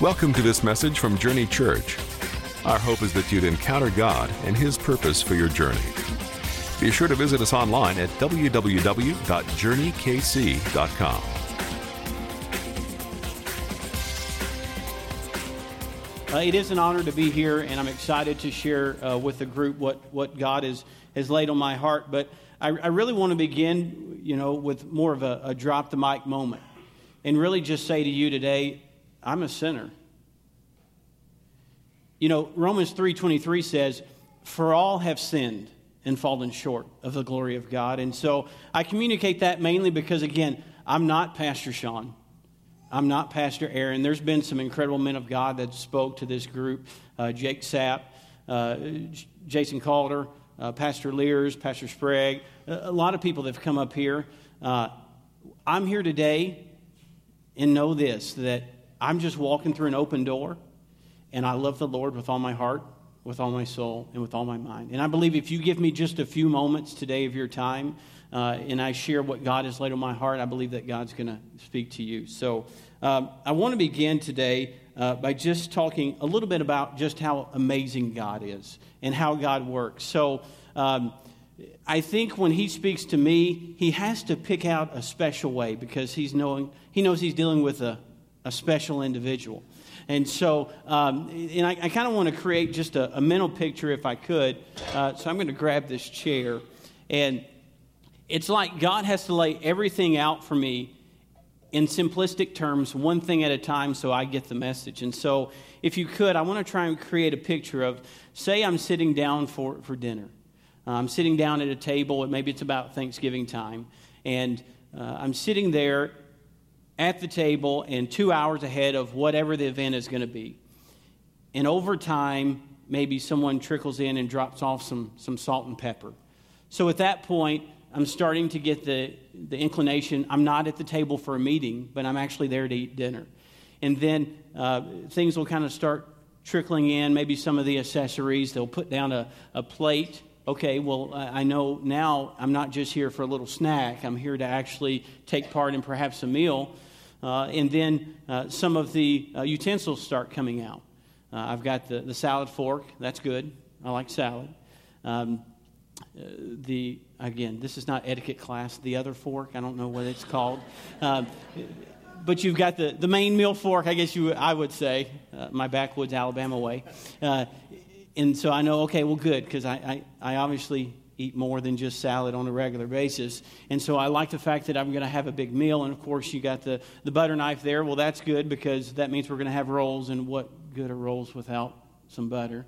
Welcome to this message from Journey Church. Our hope is that you'd encounter God and His purpose for your journey. Be sure to visit us online at www.journeykc.com. Uh, it is an honor to be here, and I'm excited to share uh, with the group what, what God has, has laid on my heart. But I, I really want to begin, you know, with more of a, a drop the mic moment, and really just say to you today, I'm a sinner. You know, Romans 3:23 says, "For all have sinned and fallen short of the glory of God." And so I communicate that mainly because again, I'm not Pastor Sean. I'm not Pastor Aaron. There's been some incredible men of God that spoke to this group. Uh, Jake Sapp, uh, Jason Calder, uh, Pastor Lears, Pastor Sprague, a lot of people that have come up here. Uh, I'm here today and know this that I'm just walking through an open door, and I love the Lord with all my heart, with all my soul, and with all my mind. And I believe if you give me just a few moments today of your time, uh, and I share what God has laid on my heart, I believe that God's going to speak to you. So um, I want to begin today uh, by just talking a little bit about just how amazing God is and how God works. So um, I think when He speaks to me, He has to pick out a special way because He's knowing He knows He's dealing with a a special individual. And so, um, and I, I kind of want to create just a, a, mental picture if I could. Uh, so I'm going to grab this chair. And it's like God has to lay everything out for me in simplistic terms, one thing at a time, so I get the message. And so, if you could, I want to try and create a picture of say, I'm sitting down for, for dinner. Uh, I'm sitting down at a table, and maybe it's about Thanksgiving time. And uh, I'm sitting there at the table and two hours ahead of whatever the event is going to be. And over time, maybe someone trickles in and drops off some, some salt and pepper. So at that point, I'm starting to get the, the inclination. I'm not at the table for a meeting, but I'm actually there to eat dinner. And then uh, things will kind of start trickling in, maybe some of the accessories. They'll put down a, a plate. Okay, well, I know now I'm not just here for a little snack. I'm here to actually take part in perhaps a meal. Uh, and then uh, some of the uh, utensils start coming out. Uh, I've got the, the salad fork. That's good. I like salad. Um, uh, the again, this is not etiquette class. The other fork, I don't know what it's called. Um, but you've got the, the main meal fork, I guess you I would say, uh, my backwoods Alabama way. And so I know, okay, well, good, because I, I, I obviously eat more than just salad on a regular basis. And so I like the fact that I'm going to have a big meal. And of course, you got the, the butter knife there. Well, that's good because that means we're going to have rolls. And what good are rolls without some butter?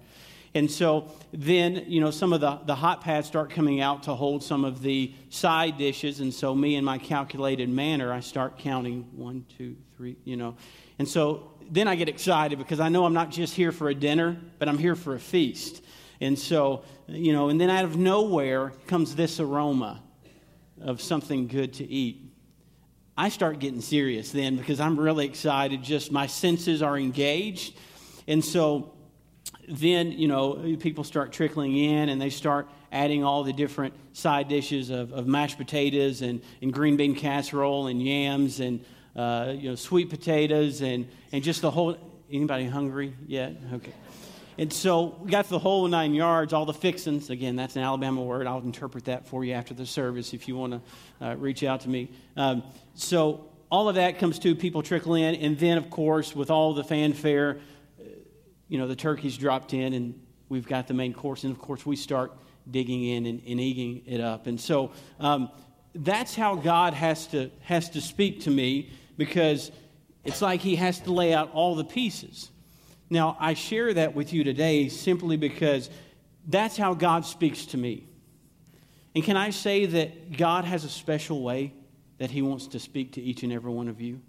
And so then, you know, some of the, the hot pads start coming out to hold some of the side dishes. And so, me in my calculated manner, I start counting one, two, three, you know. And so then I get excited because I know I'm not just here for a dinner, but I'm here for a feast. And so, you know, and then out of nowhere comes this aroma of something good to eat. I start getting serious then because I'm really excited. Just my senses are engaged. And so then, you know, people start trickling in and they start adding all the different side dishes of, of mashed potatoes and, and green bean casserole and yams and, uh, you know, sweet potatoes and, and just the whole. Anybody hungry yet? Okay. And so we got the whole nine yards, all the fixins. Again, that's an Alabama word. I'll interpret that for you after the service if you want to uh, reach out to me. Um, so all of that comes to people trickle in. And then, of course, with all the fanfare, uh, you know, the turkey's dropped in and we've got the main course. And, of course, we start digging in and, and eating it up. And so um, that's how God has to, has to speak to me because it's like he has to lay out all the pieces. Now, I share that with you today simply because that's how God speaks to me. And can I say that God has a special way that He wants to speak to each and every one of you?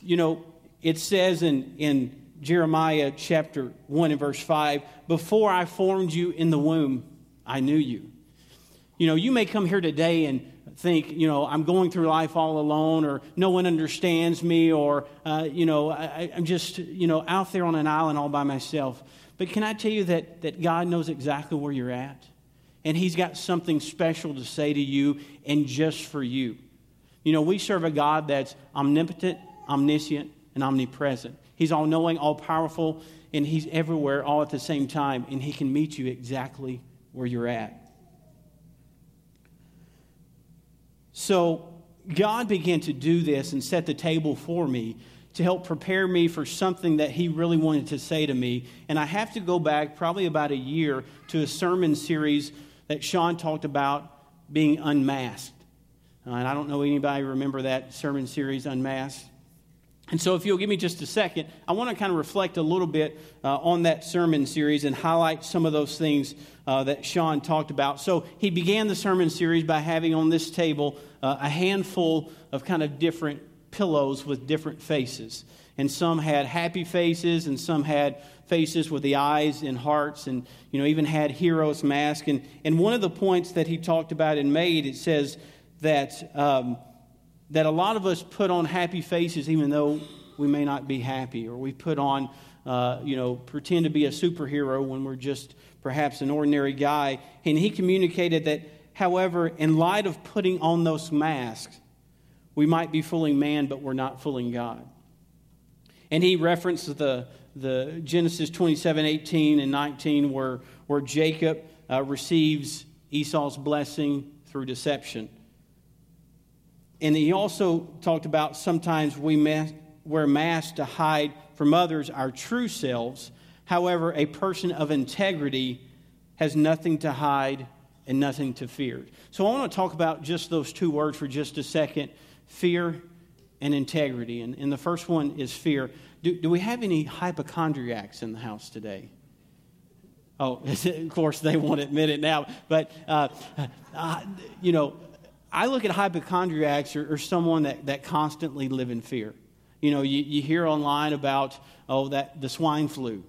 You know, it says in, in Jeremiah chapter 1 and verse 5 Before I formed you in the womb, I knew you. You know, you may come here today and think, you know, I'm going through life all alone, or no one understands me, or, uh, you know, I, am just, you know, out there on an island all by myself. But can I tell you that, that God knows exactly where you're at? And He's got something special to say to you and just for you. You know, we serve a God that's omnipotent, omniscient, and omnipresent. He's all knowing, all powerful, and He's everywhere all at the same time, and He can meet you exactly where you're at. So, God began to do this and set the table for me to help prepare me for something that He really wanted to say to me. And I have to go back probably about a year to a sermon series that Sean talked about being unmasked. Uh, and I don't know anybody remember that sermon series, Unmasked. And so, if you'll give me just a second, I want to kind of reflect a little bit uh, on that sermon series and highlight some of those things uh, that Sean talked about. So, he began the sermon series by having on this table uh, a handful of kind of different pillows with different faces. And some had happy faces, and some had faces with the eyes and hearts, and you know, even had heroes' mask. And, and one of the points that he talked about and made, it says that. Um, that a lot of us put on happy faces even though we may not be happy, or we put on, uh, you know, pretend to be a superhero when we're just perhaps an ordinary guy. And he communicated that, however, in light of putting on those masks, we might be fooling man, but we're not fooling God. And he referenced the, the Genesis 27 18 and 19, where, where Jacob uh, receives Esau's blessing through deception. And he also talked about sometimes we wear masks to hide from others our true selves. However, a person of integrity has nothing to hide and nothing to fear. So I want to talk about just those two words for just a second fear and integrity. And, and the first one is fear. Do, do we have any hypochondriacs in the house today? Oh, of course, they won't admit it now. But, uh, uh, you know, I look at hypochondriacs or, or someone that, that constantly live in fear. You know, you, you hear online about, oh, that the swine flu.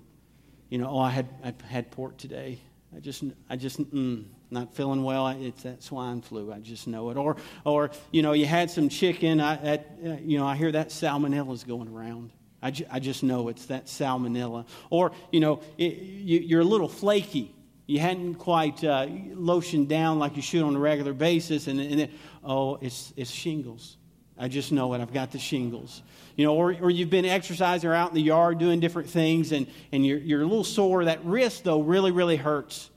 You know, oh, I had, I had pork today. I just, I just, mm, not feeling well. It's that swine flu. I just know it. Or, or you know, you had some chicken. I, uh, you know, I hear that salmonella's going around. I, ju- I just know it's that salmonella. Or, you know, it, you, you're a little flaky you hadn't quite uh, lotioned down like you should on a regular basis, and, and then, oh, it's, it's shingles. I just know it. I've got the shingles. You know, or, or you've been exercising or out in the yard doing different things, and, and you're, you're a little sore. That wrist, though, really, really hurts.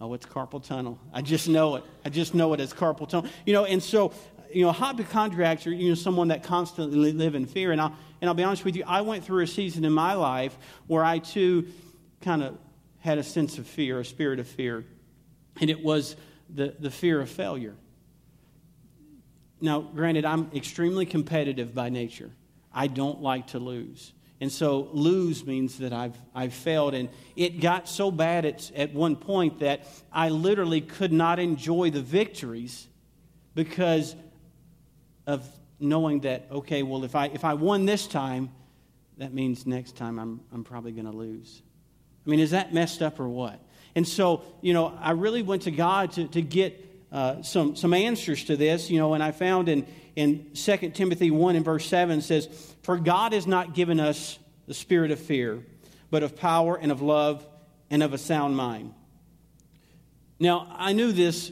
Oh, it's carpal tunnel. I just know it. I just know it as carpal tunnel. You know, and so, you know, hypochondriacs are, you know, someone that constantly live in fear. And I'll, and I'll be honest with you, I went through a season in my life where I, too, kind of had a sense of fear, a spirit of fear, and it was the, the fear of failure. Now, granted, I'm extremely competitive by nature. I don't like to lose. And so lose means that I've, I've failed. And it got so bad at, at one point that I literally could not enjoy the victories because of knowing that, okay, well, if I, if I won this time, that means next time I'm, I'm probably going to lose. I mean, is that messed up or what? And so, you know, I really went to God to, to get uh, some, some answers to this, you know, and I found in, in 2 Timothy 1 and verse 7 says, For God has not given us the spirit of fear, but of power and of love and of a sound mind. Now, I knew this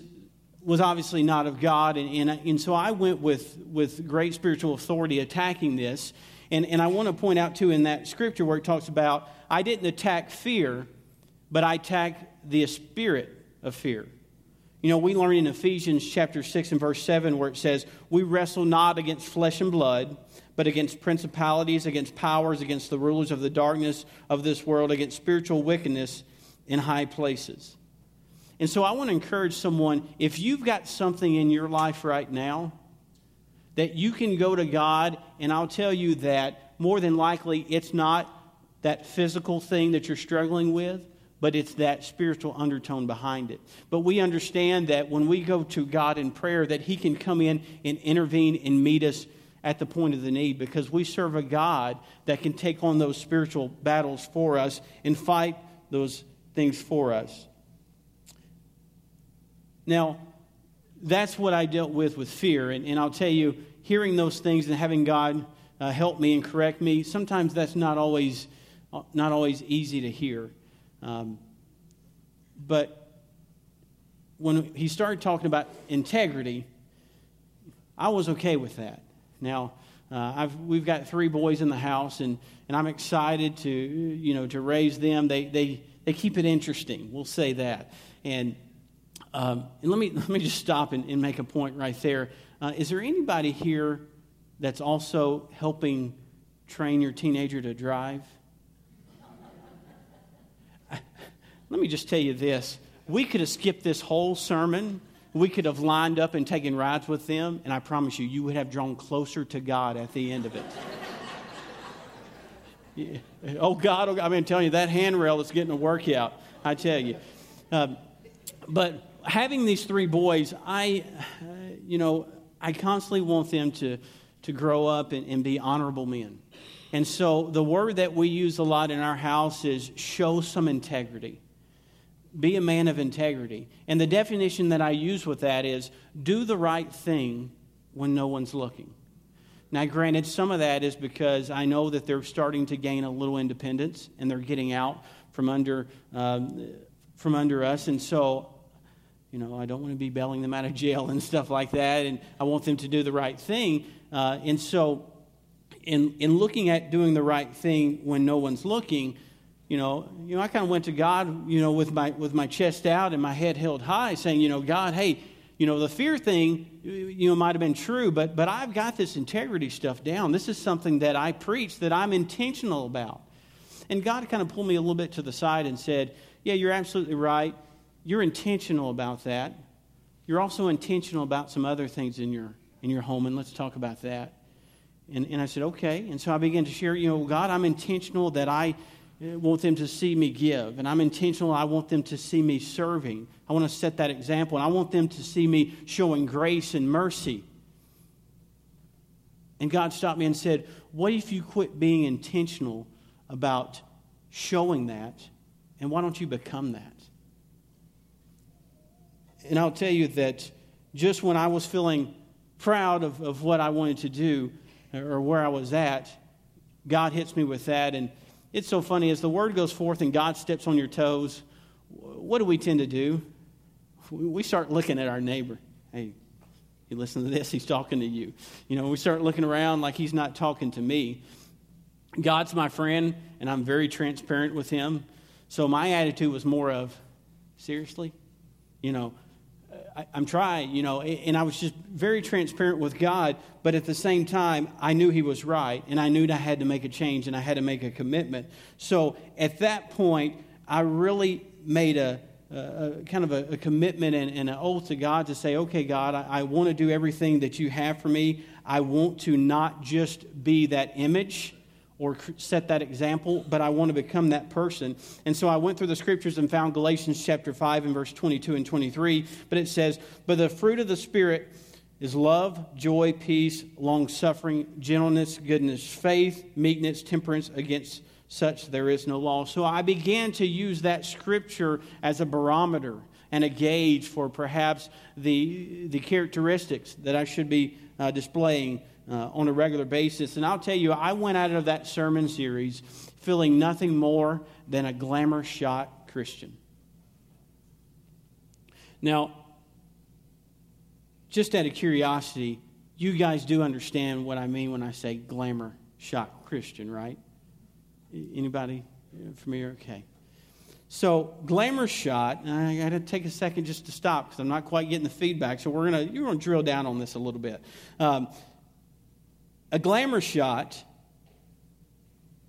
was obviously not of God, and, and, and so I went with, with great spiritual authority attacking this. And, and I want to point out, too, in that scripture where it talks about I didn't attack fear, but I attacked the spirit of fear. You know, we learn in Ephesians chapter 6 and verse 7 where it says, We wrestle not against flesh and blood, but against principalities, against powers, against the rulers of the darkness of this world, against spiritual wickedness in high places. And so I want to encourage someone if you've got something in your life right now that you can go to God, and I'll tell you that more than likely it's not that physical thing that you're struggling with, but it's that spiritual undertone behind it. But we understand that when we go to God in prayer, that He can come in and intervene and meet us at the point of the need because we serve a God that can take on those spiritual battles for us and fight those things for us. Now, that's what I dealt with with fear. And, and I'll tell you, hearing those things and having God uh, help me and correct me, sometimes that's not always not always easy to hear. Um, but when he started talking about integrity, I was okay with that. Now, uh, we've got three boys in the house, and, and I'm excited to, you know, to raise them. They, they, they keep it interesting, we'll say that. And, um, and let, me, let me just stop and, and make a point right there. Uh, is there anybody here that's also helping train your teenager to drive? Let me just tell you this. We could have skipped this whole sermon. We could have lined up and taken rides with them, and I promise you, you would have drawn closer to God at the end of it. yeah. Oh, God, oh, I've been telling you, that handrail is getting a workout, I tell you. Um, but having these three boys, I, uh, you know, I constantly want them to, to grow up and, and be honorable men. And so the word that we use a lot in our house is show some integrity. Be a man of integrity. And the definition that I use with that is do the right thing when no one's looking. Now, granted, some of that is because I know that they're starting to gain a little independence and they're getting out from under, um, from under us. And so, you know, I don't want to be bailing them out of jail and stuff like that. And I want them to do the right thing. Uh, and so, in, in looking at doing the right thing when no one's looking, you know, you know, I kind of went to God, you know, with my with my chest out and my head held high, saying, you know, God, hey, you know, the fear thing, you know, might have been true, but but I've got this integrity stuff down. This is something that I preach that I'm intentional about. And God kind of pulled me a little bit to the side and said, Yeah, you're absolutely right. You're intentional about that. You're also intentional about some other things in your in your home, and let's talk about that. And, and I said, okay. And so I began to share, you know, God, I'm intentional that I Eh, want them to see me give. And I'm intentional, I want them to see me serving. I want to set that example. And I want them to see me showing grace and mercy. And God stopped me and said, What if you quit being intentional about showing that? And why don't you become that? And I'll tell you that just when I was feeling proud of, of what I wanted to do, eh, or where I was at, God hits me with that. And it's so funny as the word goes forth and God steps on your toes, what do we tend to do? We start looking at our neighbor. Hey, you listen to this, he's talking to you. You know, we start looking around like he's not talking to me. God's my friend, and I'm very transparent with him. So my attitude was more of, seriously? You know, I, am trying, you know, and I was just very transparent with God, but at the same time, I knew He was right, and I knew I had to make a change and I had to make a commitment. So at that point, I really made a, a, kind of a, a commitment and, and, an oath to God to say, okay, God, I, I want to do everything that you have for me. I want to not just be that image or set that example, but I want to become that person. And so I went through the scriptures and found Galatians chapter 5 and verse 22 and 23. But it says, But the fruit of the Spirit is love, joy, peace, long suffering, gentleness, goodness, faith, meekness, temperance. Against such there is no law. So I began to use that scripture as a barometer and a gauge for perhaps the, the characteristics that I should be uh, displaying uh, on a regular basis. And I'll tell you, I went out of that sermon series feeling nothing more than a glamour shot Christian. Now, just out of curiosity, you guys do understand what I mean when I say glamour shot Christian, right? Anybody familiar? Okay. So, glamour shot, I got to take a second just to stop because I'm not quite getting the feedback. So, we're going to, you're to drill down on this a little bit. Um, a glamour shot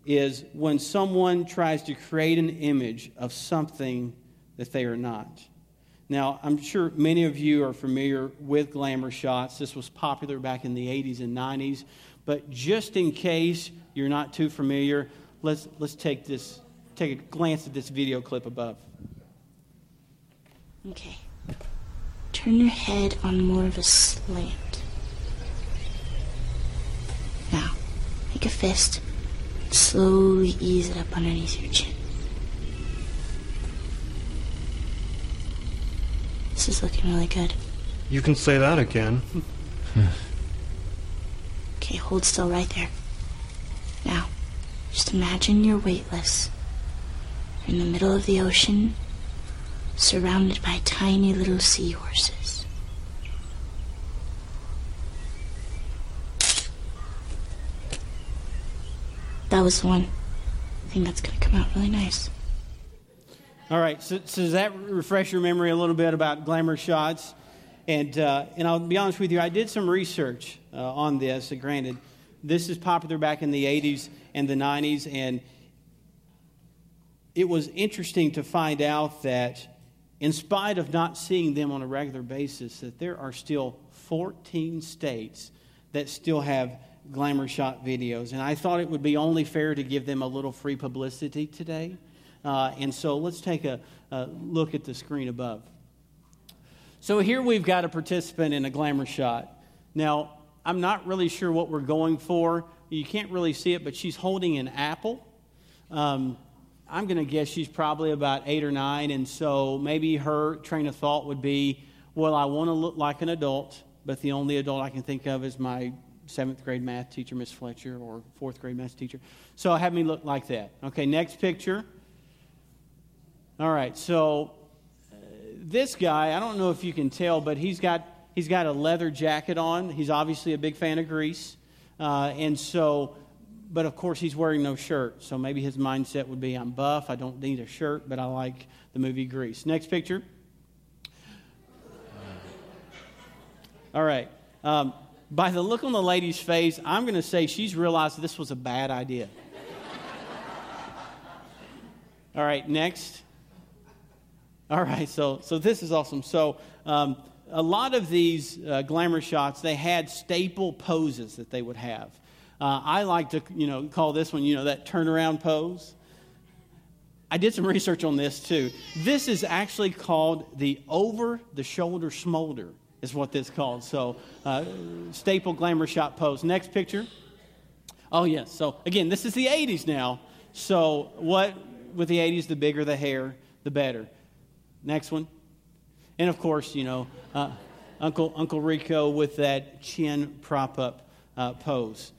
is when someone tries to create an image of something that they are not. Now, I'm sure many of you are familiar with glamour shots. This was popular back in the 80s and 90s. But just in case you're not too familiar, let's, let's take, this, take a glance at this video clip above. Okay. Turn your head on more of a slant. Make a fist. Slowly ease it up underneath your chin. This is looking really good. You can say that again. okay, hold still right there. Now, just imagine you're weightless. You're in the middle of the ocean, surrounded by tiny little seahorses. That was one. I think that's going to come out really nice. All right, so, so, does that refresh your memory a little bit about glamour shots? And, uh, and I'll be honest with you, I did some research uh, on this. Granted, this is popular back in the 80s and the 90s, and it was interesting to find out that in spite of not seeing them on a regular basis, that there are still 14 states that still have glamour shot videos. And I thought it would be only fair to give them a little free publicity today. Uh, and so let's take a, a look at the screen above. So here we've got a participant in a glamour shot. Now, I'm not really sure what we're going for. You can't really see it, but she's holding an apple. Um, I'm going to guess she's probably about eight or nine, and so maybe her train of thought would be, well, I want to look like an adult, but the only adult I can think of is my seventh grade math teacher, Miss Fletcher, or fourth grade math teacher. So have me look like that. Okay, next picture. All right, so uh, this guy, I don't know if you can tell, but he's got, he's got a leather jacket on. He's obviously a big fan of Grease. Uh, and so, but of course, he's wearing no shirt. So maybe his mindset would be I'm buff, I don't need a shirt, but I like the movie Grease. Next picture. All right. Um, by the look on the lady's face, I'm going to say she's realized this was a bad idea. All right, next. All right, so, so this is awesome. So, um, a lot of these uh, glamour shots, they had staple poses that they would have. Uh, I like to, you know, call this one, you know, that turnaround pose. I did some research on this too. This is actually called the over the shoulder smolder, is what this is called. So, uh, staple glamour shot pose. Next picture. Oh, yes. So, again, this is the 80s now. So, what with the 80s, the bigger the hair, the better. Next one. And of course, you know, uh, Uncle, Uncle Rico with that chin prop up uh, pose.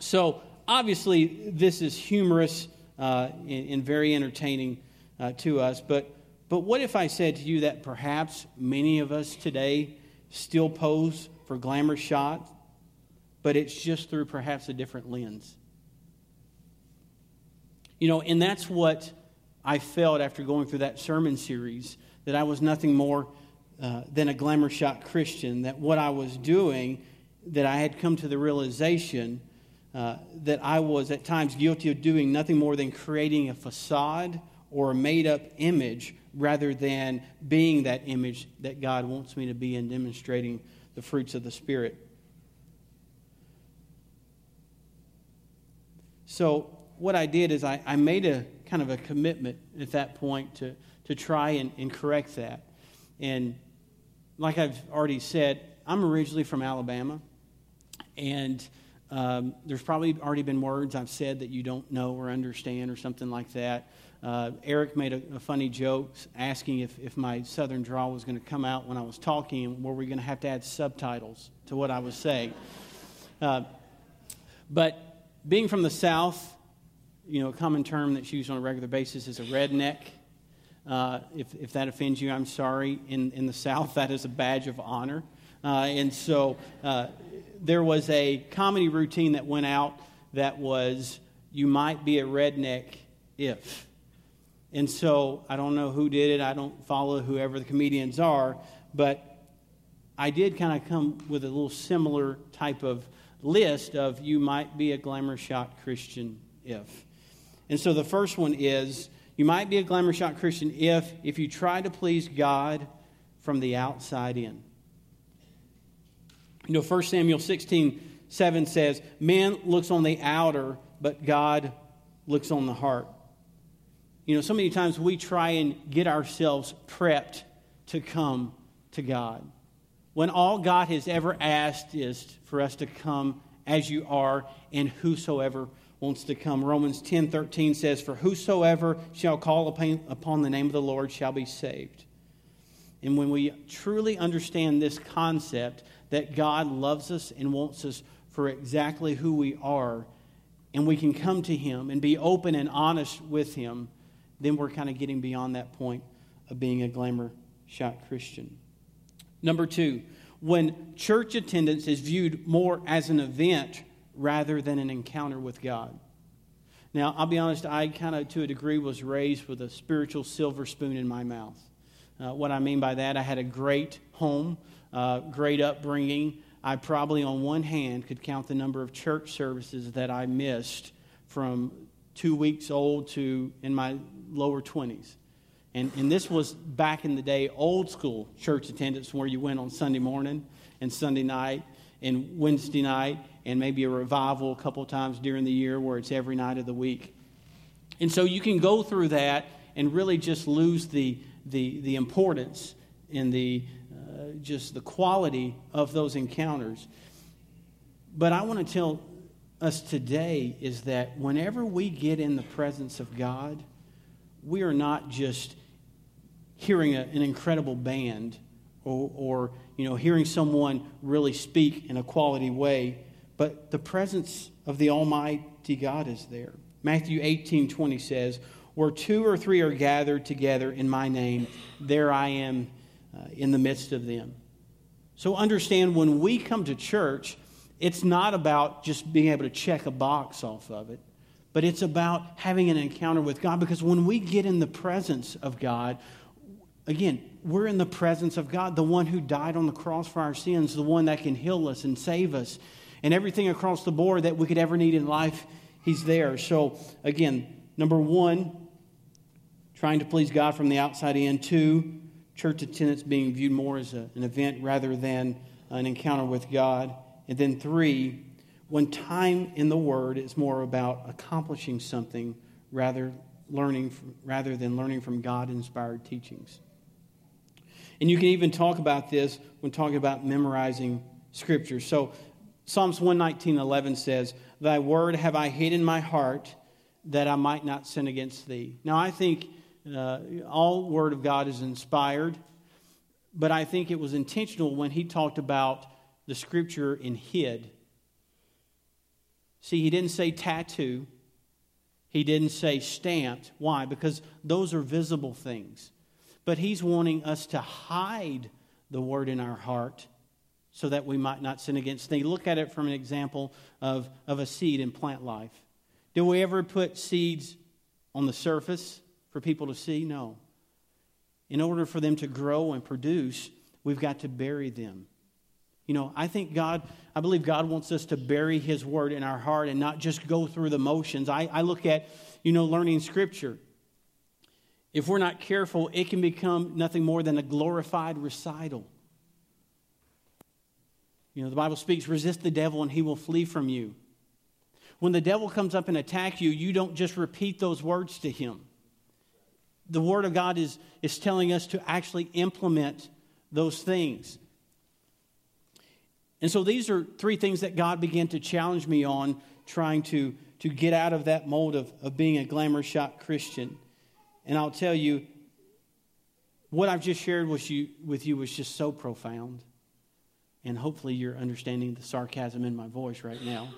So, obviously, this is humorous uh, and, and, very entertaining uh, to us. But, but what if I said to you that perhaps many of us today still pose for glamour shots, but it's just through perhaps a different lens? You know, and that's what I felt after going through that sermon series that I was nothing more uh, than a glamour shot Christian, that what I was doing, that I had come to the realization uh, that I was at times guilty of doing nothing more than creating a facade or a made up image rather than being that image that God wants me to be and demonstrating the fruits of the Spirit. So, what I did is I, I made a kind of a commitment at that point to, to try and, and correct that. And like I've already said, I'm originally from Alabama. And um, there's probably already been words I've said that you don't know or understand or something like that. Uh, Eric made a, a, funny joke asking if, if my southern drawl was going to come out when I was talking were we going to have to add subtitles to what I was saying. Uh, but being from the South, you know, a common term that's used on a regular basis is a redneck. Uh, if, if that offends you, I'm sorry. In, in the South, that is a badge of honor. Uh, and so uh, there was a comedy routine that went out that was, you might be a redneck if. And so I don't know who did it. I don't follow whoever the comedians are. But I did kind of come with a little similar type of list of you might be a glamour shot Christian if. And so the first one is you might be a glamour shot Christian if if you try to please God from the outside in. You know, 1 Samuel 16, 7 says, Man looks on the outer, but God looks on the heart. You know, so many times we try and get ourselves prepped to come to God. When all God has ever asked is for us to come as you are and whosoever wants to come. Romans 10 13 says, For whosoever shall call upon the name of the Lord shall be saved. And when we truly understand this concept that God loves us and wants us for exactly who we are, and we can come to Him and be open and honest with Him, then we're kind of getting beyond that point of being a glamour shot Christian. Number two, when church attendance is viewed more as an event rather than an encounter with God. Now, I'll be honest, I kind of, to a degree, was raised with a spiritual silver spoon in my mouth. Uh, what I mean by that, I had a great home, uh, great upbringing. I probably, on one hand, could count the number of church services that I missed from two weeks old to in my lower 20s. And, and this was back in the day, old school church attendance where you went on Sunday morning and Sunday night and Wednesday night and maybe a revival a couple times during the year where it's every night of the week. And so you can go through that and really just lose the, the, the importance and the, uh, just the quality of those encounters. But I want to tell us today is that whenever we get in the presence of God, we are not just hearing a, an incredible band or, or you know, hearing someone really speak in a quality way, but the presence of the Almighty God is there. Matthew 18 20 says, Where two or three are gathered together in my name, there I am uh, in the midst of them. So understand when we come to church, it's not about just being able to check a box off of it, but it's about having an encounter with God because when we get in the presence of God, again, we're in the presence of God, the one who died on the cross for our sins, the one that can heal us and save us, and everything across the board that we could ever need in life, He's there. So, again, number one, trying to please God from the outside in. Two, church attendance being viewed more as a, an event rather than an encounter with God. And then three, when time in the Word is more about accomplishing something rather learning from, rather than learning from God inspired teachings. And you can even talk about this when talking about memorizing scripture. So Psalms 119:11 says, "Thy word have I hid in my heart that I might not sin against thee." Now I think uh, all word of God is inspired, but I think it was intentional when he talked about the scripture in hid. See, he didn't say tattoo. He didn't say stamped. Why? Because those are visible things but He's wanting us to hide the word in our heart so that we might not sin against thee. Look at it from an example of, of a seed in plant life. Do we ever put seeds on the surface for people to see? No. In order for them to grow and produce, we've got to bury them. You know, I think God, I believe God wants us to bury His word in our heart and not just go through the motions. I, I look at, you know, learning Scripture if we're not careful, it can become nothing more than a glorified recital. You know, the Bible speaks resist the devil and he will flee from you. When the devil comes up and attacks you, you don't just repeat those words to him. The Word of God is, is telling us to actually implement those things. And so these are three things that God began to challenge me on, trying to, to get out of that mold of, of being a glamour shot Christian. And I'll tell you, what I've just shared with you, with you was just so profound. And hopefully you're understanding the sarcasm in my voice right now.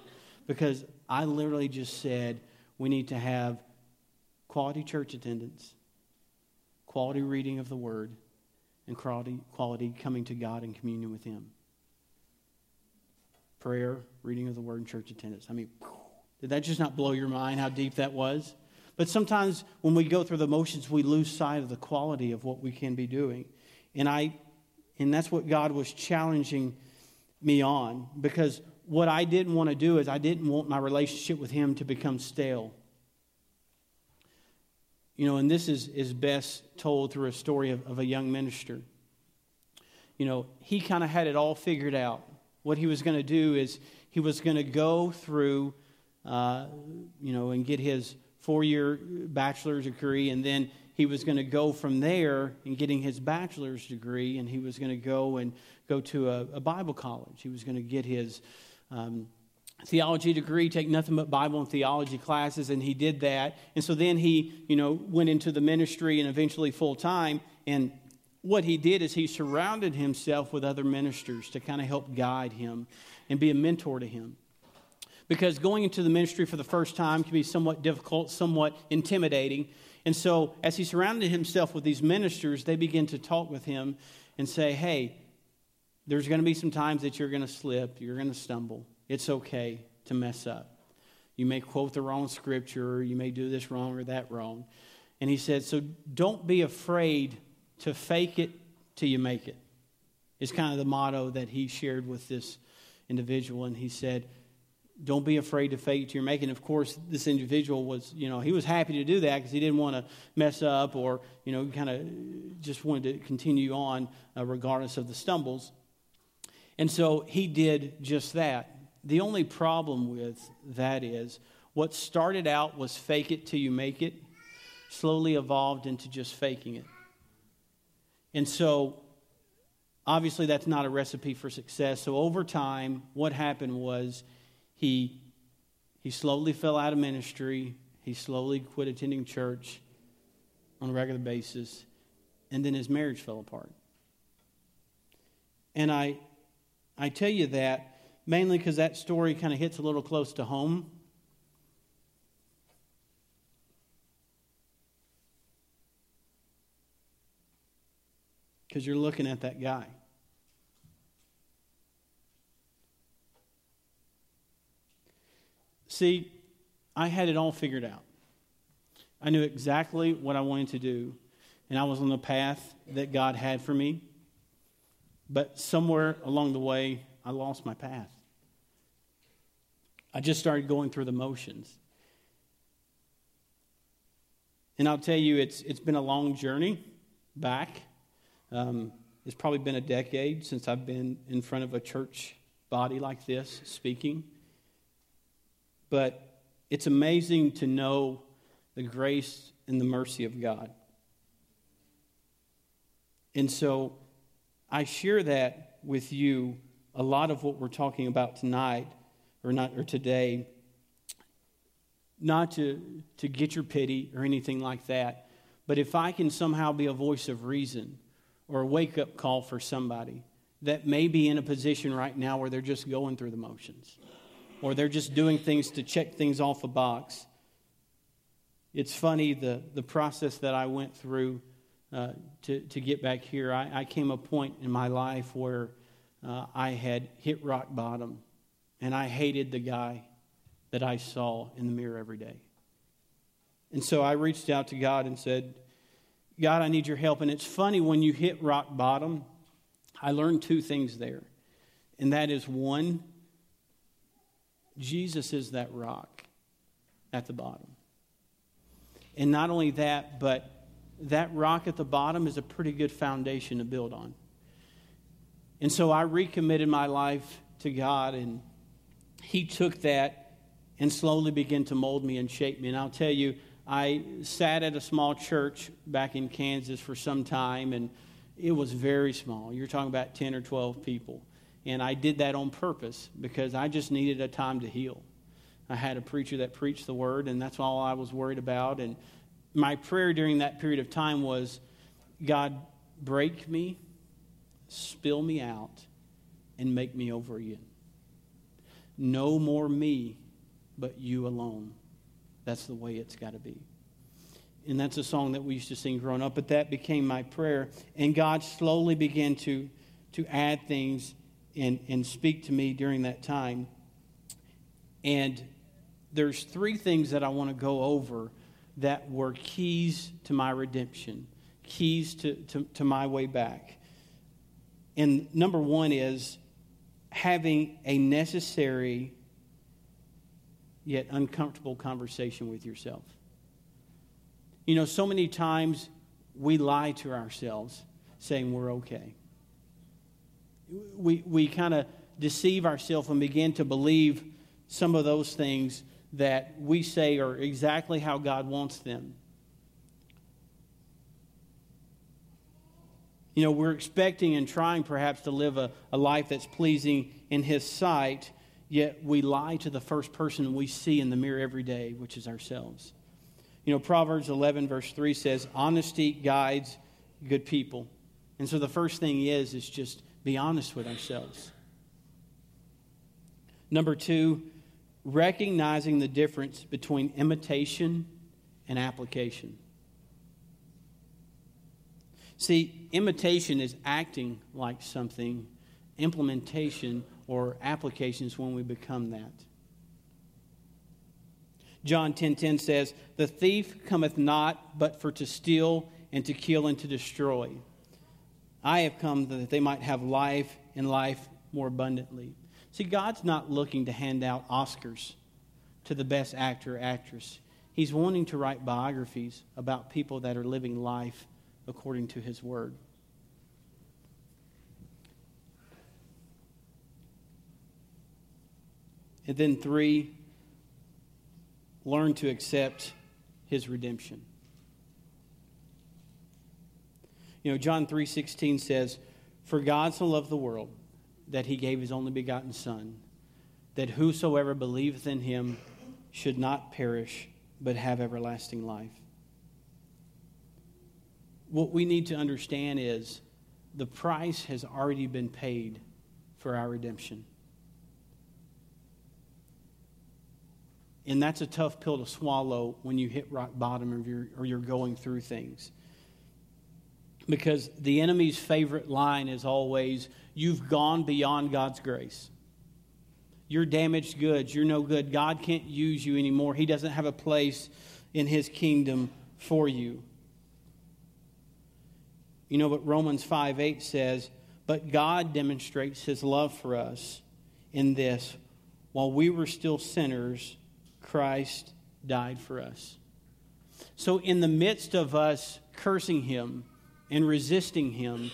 Because I literally just said we need to have quality church attendance, quality reading of the word, and quality, quality coming to God in communion with Him. Prayer, reading of the word, and church attendance. I mean, did that just not blow your mind how deep that was? But sometimes when we go through the motions, we lose sight of the quality of what we can be doing. And I and that's what God was challenging me on because what I didn't want to do is I didn't want my relationship with him to become stale. You know, and this is, is best told through a story of, of a young minister. You know, he kind of had it all figured out. What he was going to do is he was going to go through, uh, you know, and get his four year bachelor's degree, and then he was going to go from there and getting his bachelor's degree, and he was going to go and go to a, a Bible college. He was going to get his um, theology degree, take nothing but Bible and theology classes, and he did that. And so then he, you know, went into the ministry and eventually full time. And what he did is he surrounded himself with other ministers to kind of help guide him and be a mentor to him because going into the ministry for the first time can be somewhat difficult, somewhat intimidating. And so, as he surrounded himself with these ministers, they begin to talk with him and say, Hey, there's going to be some times that you're going to slip, you're going to stumble. It's okay to mess up. You may quote the wrong scripture, or you may do this wrong or that wrong. And he said, So don't be afraid to fake it till you make it. It's kind of the motto that he shared with this individual. And he said, Don't be afraid to fake it till you're making. Of course, this individual was, you know, he was happy to do that because he didn't want to mess up or, you know, kind of just wanted to continue on uh, regardless of the stumbles. And so he did just that. The only problem with that is what started out was fake it till you make it, slowly evolved into just faking it. And so, obviously, that's not a recipe for success. So, over time, what happened was he, he slowly fell out of ministry, he slowly quit attending church on a regular basis, and then his marriage fell apart. And I, I tell you that mainly because that story kind of hits a little close to home. Because you're looking at that guy. See, I had it all figured out. I knew exactly what I wanted to do, and I was on the path that God had for me. But somewhere along the way, I lost my path. I just started going through the motions. And I'll tell you, it's, it's been a long journey back. Um, it's probably been a decade since I've been in front of a church body like this speaking. But it's amazing to know the grace and the mercy of God. And so I share that with you, a lot of what we're talking about tonight or not or today not to to get your pity or anything like that but if i can somehow be a voice of reason or a wake up call for somebody that may be in a position right now where they're just going through the motions or they're just doing things to check things off a box it's funny the, the process that i went through uh, to, to get back here I, I came a point in my life where uh, i had hit rock bottom and I hated the guy that I saw in the mirror every day. And so I reached out to God and said, God, I need your help. And it's funny when you hit rock bottom, I learned two things there. And that is one, Jesus is that rock at the bottom. And not only that, but that rock at the bottom is a pretty good foundation to build on. And so I recommitted my life to God and he took that and slowly began to mold me and shape me. And I'll tell you, I sat at a small church back in Kansas for some time, and it was very small. You're talking about 10 or 12 people. And I did that on purpose because I just needed a time to heal. I had a preacher that preached the word, and that's all I was worried about. And my prayer during that period of time was God, break me, spill me out, and make me over again. No more me, but you alone. That's the way it's got to be. And that's a song that we used to sing growing up, but that became my prayer. And God slowly began to, to add things and, and speak to me during that time. And there's three things that I want to go over that were keys to my redemption, keys to, to, to my way back. And number one is having a necessary yet uncomfortable conversation with yourself. You know, so many times we lie to ourselves saying we're okay. We, we kind of deceive ourselves and begin to believe some of those things that we say are exactly how God wants them. You know, we're expecting and trying perhaps to live a, a life that's pleasing in His sight, yet we lie to the first person we see in the mirror every day, which is ourselves. You know, Proverbs 11, verse 3 says, Honesty guides good people. And so the first thing is, is just be honest with ourselves. Number two, recognizing the difference between imitation and application. See, imitation is acting like something, implementation or application is when we become that. John 10:10 10, 10 says, "The thief cometh not but for to steal and to kill and to destroy. I have come that they might have life and life more abundantly." See, God's not looking to hand out Oscars to the best actor or actress. He's wanting to write biographies about people that are living life according to his word. And then three, learn to accept his redemption. You know, John 3:16 says, "For God so loved the world that he gave his only begotten son, that whosoever believeth in him should not perish, but have everlasting life." What we need to understand is the price has already been paid for our redemption. And that's a tough pill to swallow when you hit rock bottom or you're, or you're going through things. Because the enemy's favorite line is always, You've gone beyond God's grace. You're damaged goods. You're no good. God can't use you anymore. He doesn't have a place in His kingdom for you. You know what Romans 5 8 says? But God demonstrates His love for us in this while we were still sinners, Christ died for us. So, in the midst of us cursing him and resisting him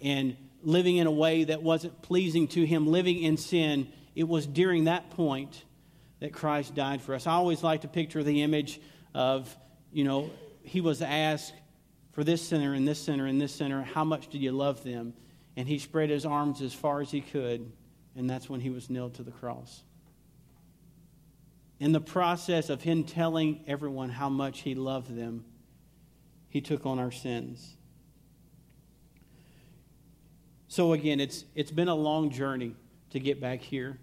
and living in a way that wasn't pleasing to him, living in sin, it was during that point that Christ died for us. I always like to picture the image of, you know, he was asked for this sinner and this sinner and this sinner, how much do you love them? And he spread his arms as far as he could, and that's when he was nailed to the cross in the process of him telling everyone how much he loved them, he took on our sins. So again, it's it's been a long journey to get back here,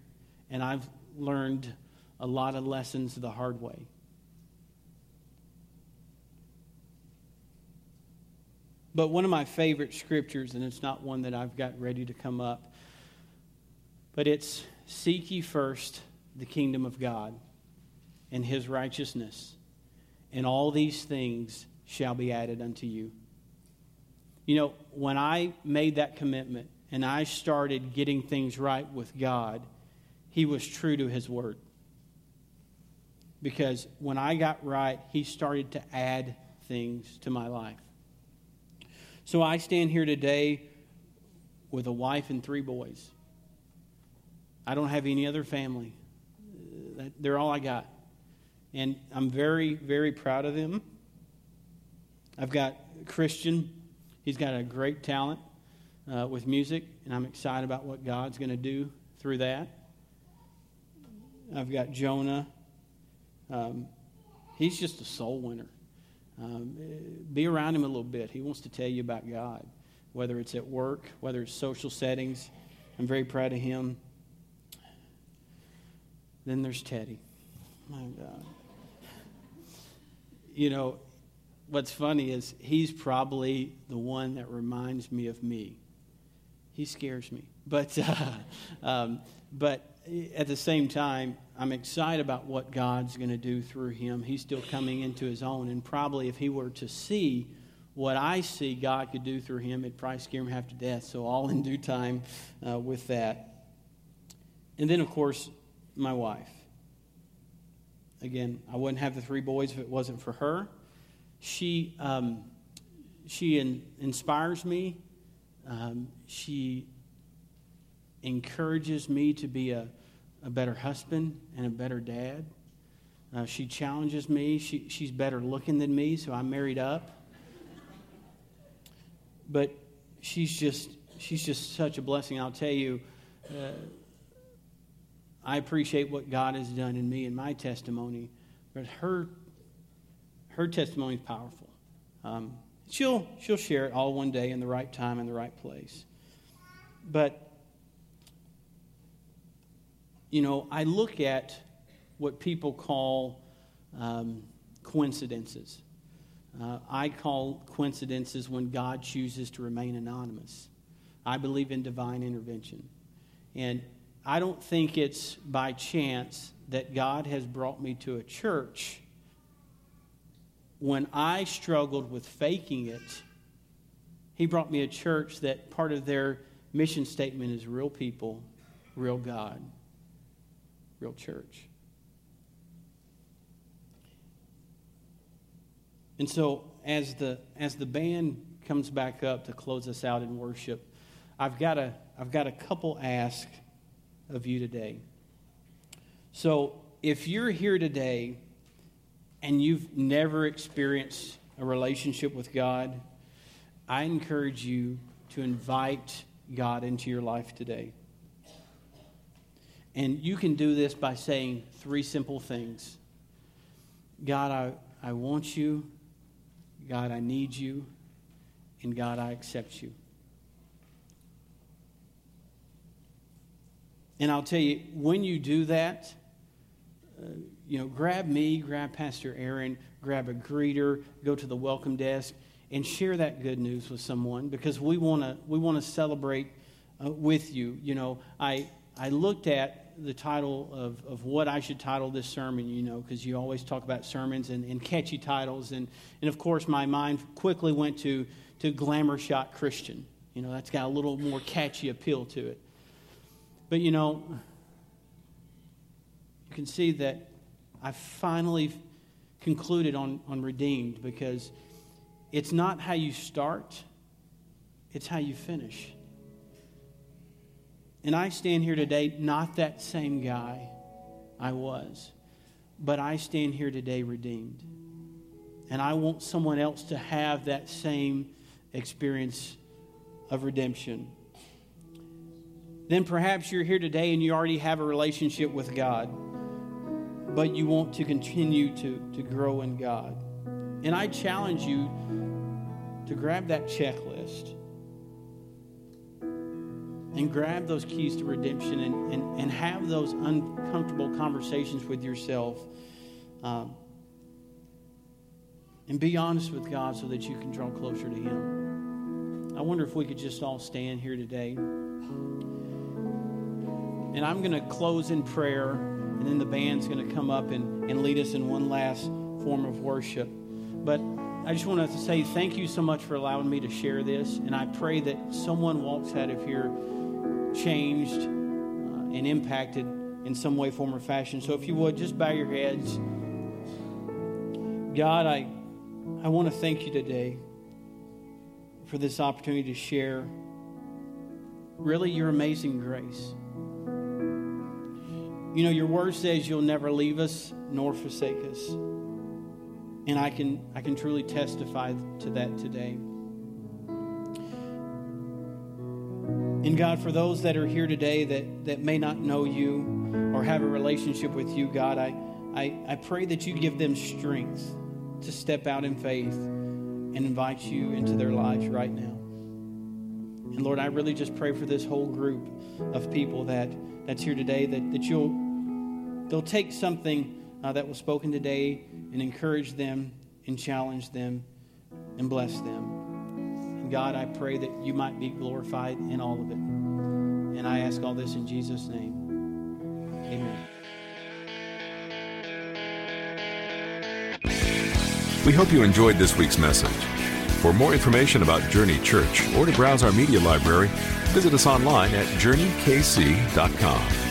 and I've learned a lot of lessons the hard way. But one of my favorite scriptures, and it's not one that I've got ready to come up, but it's seek ye first the kingdom of God and his righteousness, and all these things shall be added unto you. You know, when I made that commitment and I started getting things right with God, He was true to His word. Because when I got right, He started to add things to my life. So I stand here today with a wife and three boys. I don't have any other family. They're all I got. And I'm very, very proud of them. I've got Christian, he's got a great talent uh, with music, and I'm excited about what God's going to do through that. I've got Jonah. Um, he's just a soul winner. Um, be around him a little bit. He wants to tell you about God, whether it's at work, whether it's social settings. I'm very proud of him. Then there's Teddy. My God you know, what's funny is he's probably the one that reminds me of me. He scares me. But, uh, um, but at the same time, I'm excited about what God's going to do through him. He's still coming into his own. And probably if he were to see what I see God could do through him, it'd probably scare him half to death. So, all in due time uh, with that. And then, of course, my wife. Again, I wouldn't have the three boys if it wasn't for her. She, um, she in, inspires me. Um, she encourages me to be a, a better husband and a better dad. Uh, she challenges me. She, she's better looking than me, so I'm married up. But she's just she's just such a blessing. I'll tell you, uh, I appreciate what God has done in me and my testimony, but her her testimony is powerful. Um, she'll she'll share it all one day in the right time and the right place. But you know, I look at what people call um, coincidences. Uh, I call coincidences when God chooses to remain anonymous. I believe in divine intervention. And I don't think it's by chance that God has brought me to a church when I struggled with faking it. He brought me a church that part of their mission statement is real people, real God, real church. And so as the as the band comes back up to close us out in worship, I've got a I've got a couple asks of you today. So if you're here today and you've never experienced a relationship with God, I encourage you to invite God into your life today. And you can do this by saying three simple things God, I, I want you. God, I need you. And God, I accept you. And I'll tell you, when you do that, uh, you know, grab me, grab Pastor Aaron, grab a greeter, go to the welcome desk, and share that good news with someone because we want to we want to celebrate uh, with you. You know, I I looked at the title of, of what I should title this sermon, you know, because you always talk about sermons and, and catchy titles. And, and of course, my mind quickly went to, to Glamour Shot Christian. You know, that's got a little more catchy appeal to it. But, you know, you can see that I finally concluded on, on redeemed because it's not how you start, it's how you finish. And I stand here today not that same guy I was, but I stand here today redeemed. And I want someone else to have that same experience of redemption. Then perhaps you're here today and you already have a relationship with God, but you want to continue to, to grow in God. And I challenge you to grab that checklist and grab those keys to redemption and, and, and have those uncomfortable conversations with yourself. Um, and be honest with God so that you can draw closer to Him. I wonder if we could just all stand here today. And I'm going to close in prayer, and then the band's going to come up and, and lead us in one last form of worship. But I just want to say thank you so much for allowing me to share this. And I pray that someone walks out of here changed uh, and impacted in some way, form, or fashion. So if you would, just bow your heads. God, I, I want to thank you today for this opportunity to share really your amazing grace. You know, your word says you'll never leave us nor forsake us. And I can, I can truly testify to that today. And God, for those that are here today that, that may not know you or have a relationship with you, God, I, I, I pray that you give them strength to step out in faith and invite you into their lives right now. And Lord, I really just pray for this whole group of people that, that's here today that, that you'll they'll take something uh, that was spoken today and encourage them and challenge them and bless them. God, I pray that you might be glorified in all of it. And I ask all this in Jesus' name. Amen. We hope you enjoyed this week's message. For more information about Journey Church or to browse our media library, visit us online at journeykc.com.